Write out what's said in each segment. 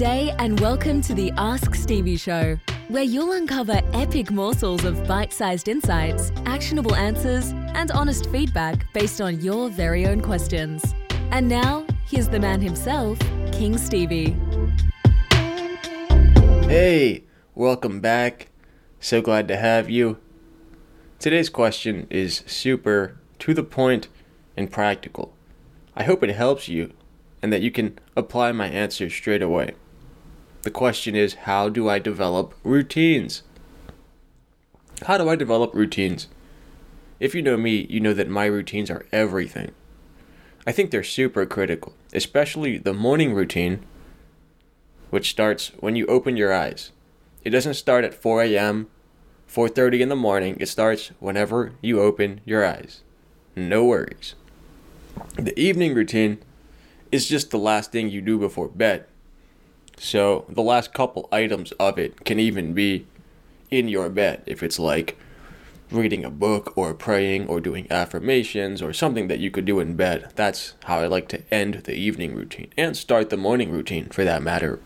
Day, and welcome to the Ask Stevie Show, where you'll uncover epic morsels of bite sized insights, actionable answers, and honest feedback based on your very own questions. And now, here's the man himself, King Stevie. Hey, welcome back. So glad to have you. Today's question is super to the point and practical. I hope it helps you and that you can apply my answer straight away. The question is how do I develop routines? How do I develop routines? If you know me, you know that my routines are everything. I think they're super critical, especially the morning routine, which starts when you open your eyes. It doesn't start at 4 a.m., 4:30 in the morning. It starts whenever you open your eyes. No worries. The evening routine is just the last thing you do before bed. So the last couple items of it can even be in your bed if it's like reading a book or praying or doing affirmations or something that you could do in bed. That's how I like to end the evening routine and start the morning routine for that matter.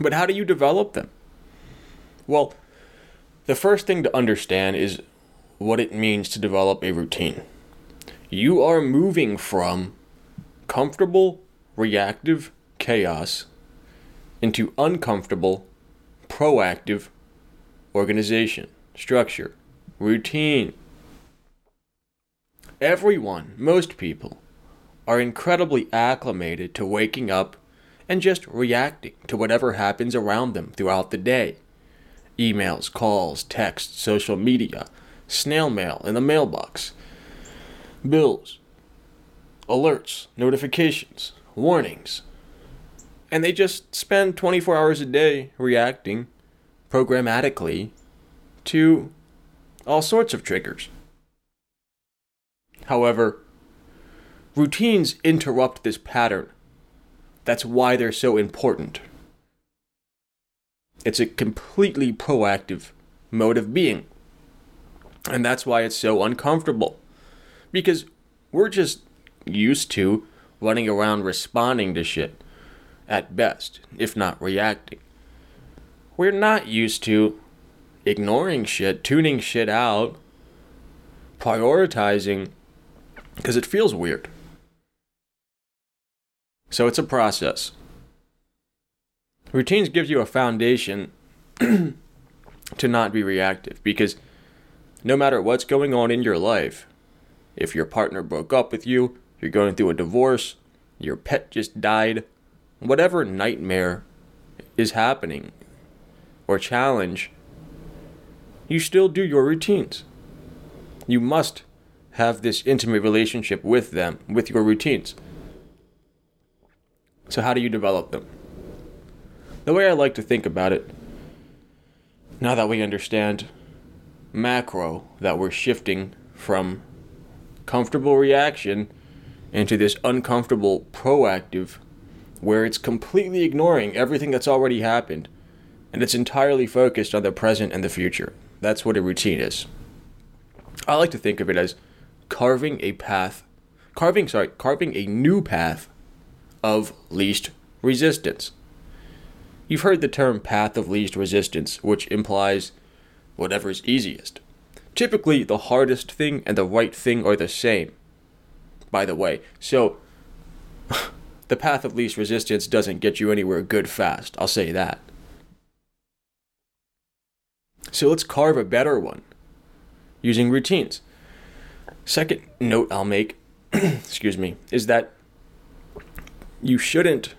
But how do you develop them? Well, the first thing to understand is what it means to develop a routine. You are moving from comfortable, reactive chaos into uncomfortable, proactive organization, structure, routine. Everyone, most people, are incredibly acclimated to waking up and just reacting to whatever happens around them throughout the day emails, calls, texts, social media, snail mail in the mailbox, bills, alerts, notifications, warnings. And they just spend 24 hours a day reacting programmatically to all sorts of triggers. However, routines interrupt this pattern. That's why they're so important. It's a completely proactive mode of being. And that's why it's so uncomfortable. Because we're just used to running around responding to shit at best, if not reacting. We're not used to ignoring shit, tuning shit out, prioritizing, because it feels weird. So it's a process. Routines gives you a foundation to not be reactive because no matter what's going on in your life, if your partner broke up with you, you're going through a divorce, your pet just died, whatever nightmare is happening or challenge, you still do your routines. You must have this intimate relationship with them, with your routines. So, how do you develop them? The way I like to think about it, now that we understand macro, that we're shifting from comfortable reaction into this uncomfortable proactive where it's completely ignoring everything that's already happened and it's entirely focused on the present and the future. That's what a routine is. I like to think of it as carving a path, carving, sorry, carving a new path of least resistance. You've heard the term path of least resistance, which implies whatever's easiest. Typically, the hardest thing and the right thing are the same by the way. So, the path of least resistance doesn't get you anywhere good fast. I'll say that. So, let's carve a better one using routines. Second note I'll make, excuse me, is that you shouldn't.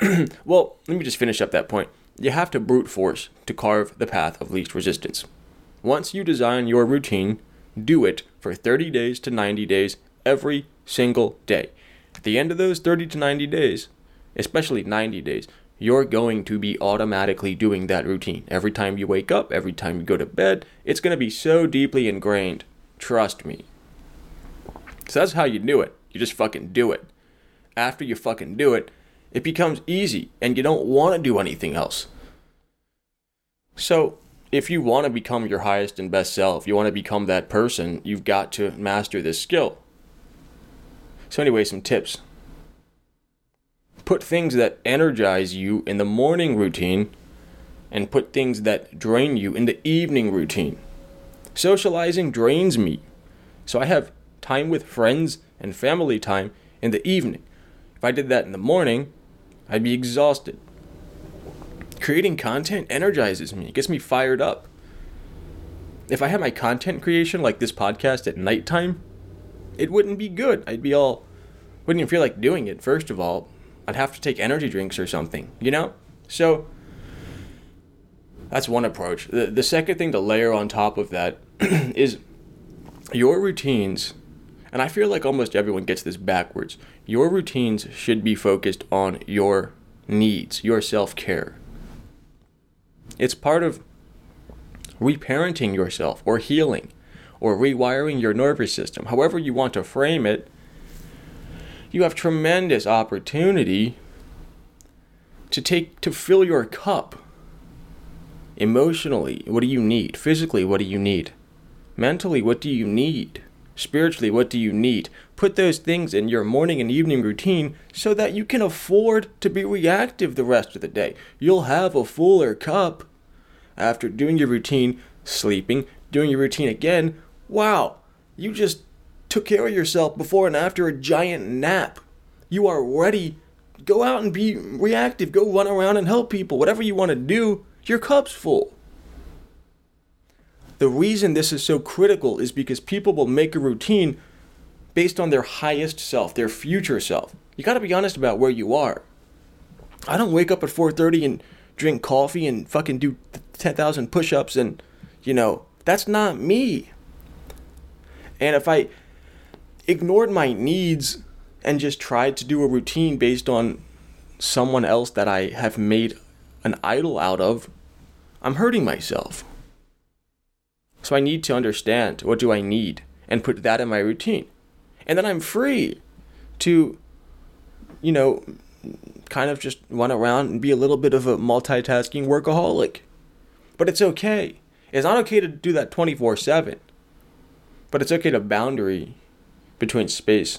well, let me just finish up that point. You have to brute force to carve the path of least resistance. Once you design your routine, do it for 30 days to 90 days every single day. At the end of those 30 to 90 days, especially 90 days, you're going to be automatically doing that routine. Every time you wake up, every time you go to bed, it's going to be so deeply ingrained. Trust me. So that's how you do it. You just fucking do it. After you fucking do it, it becomes easy and you don't want to do anything else. So, if you want to become your highest and best self, you want to become that person, you've got to master this skill. So, anyway, some tips. Put things that energize you in the morning routine and put things that drain you in the evening routine. Socializing drains me. So I have time with friends and family time in the evening. If I did that in the morning, I'd be exhausted. Creating content energizes me, it gets me fired up. If I had my content creation like this podcast at nighttime, it wouldn't be good. I'd be all, wouldn't even feel like doing it, first of all. I'd have to take energy drinks or something, you know? So, that's one approach. The, the second thing to layer on top of that is your routines, and I feel like almost everyone gets this backwards. Your routines should be focused on your needs, your self care. It's part of reparenting yourself or healing or rewiring your nervous system. However, you want to frame it, you have tremendous opportunity to take to fill your cup Emotionally, what do you need? Physically, what do you need? Mentally, what do you need? Spiritually, what do you need? Put those things in your morning and evening routine so that you can afford to be reactive the rest of the day. You'll have a fuller cup after doing your routine, sleeping, doing your routine again. Wow, you just took care of yourself before and after a giant nap. You are ready. Go out and be reactive. Go run around and help people. Whatever you want to do, your cup's full. The reason this is so critical is because people will make a routine based on their highest self, their future self. You got to be honest about where you are. I don't wake up at 4:30 and drink coffee and fucking do 10,000 push-ups and you know, that's not me. And if I ignored my needs and just tried to do a routine based on someone else that I have made an idol out of, I'm hurting myself. So I need to understand what do I need and put that in my routine. And then I'm free to, you know, kind of just run around and be a little bit of a multitasking workaholic. But it's okay. It's not okay to do that 24 7. But it's okay to boundary between space,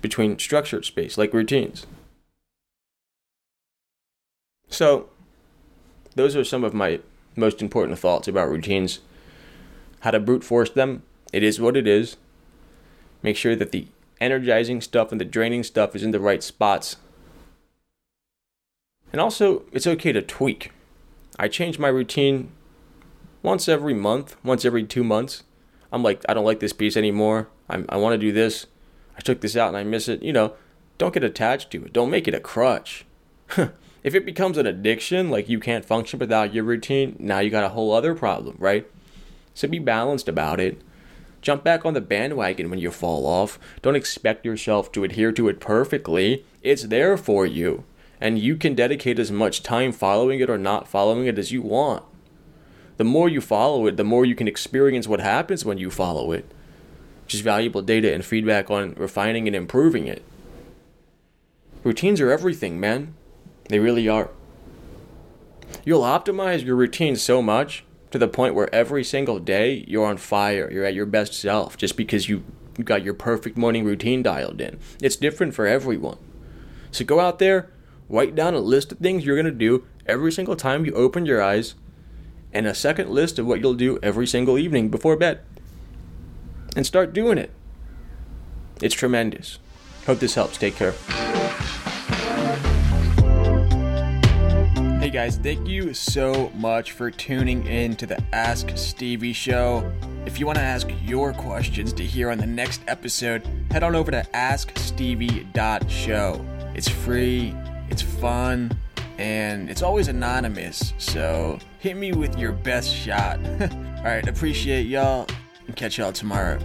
between structured space, like routines. So, those are some of my most important thoughts about routines. How to brute force them. It is what it is. Make sure that the energizing stuff and the draining stuff is in the right spots. And also, it's okay to tweak. I change my routine once every month, once every two months. I'm like, I don't like this piece anymore. I'm, I want to do this. I took this out and I miss it. You know, don't get attached to it. Don't make it a crutch. If it becomes an addiction, like you can't function without your routine, now you got a whole other problem, right? So be balanced about it. Jump back on the bandwagon when you fall off. Don't expect yourself to adhere to it perfectly. It's there for you. And you can dedicate as much time following it or not following it as you want. The more you follow it, the more you can experience what happens when you follow it, Just valuable data and feedback on refining and improving it. Routines are everything, man. They really are. You'll optimize your routine so much to the point where every single day you're on fire, you're at your best self just because you got your perfect morning routine dialed in. It's different for everyone. So go out there, write down a list of things you're going to do every single time you open your eyes, and a second list of what you'll do every single evening before bed. And start doing it. It's tremendous. Hope this helps. Take care. Hey guys, thank you so much for tuning in to the Ask Stevie show. If you want to ask your questions to hear on the next episode, head on over to askstevie.show. It's free, it's fun, and it's always anonymous, so hit me with your best shot. Alright, appreciate y'all, and catch y'all tomorrow.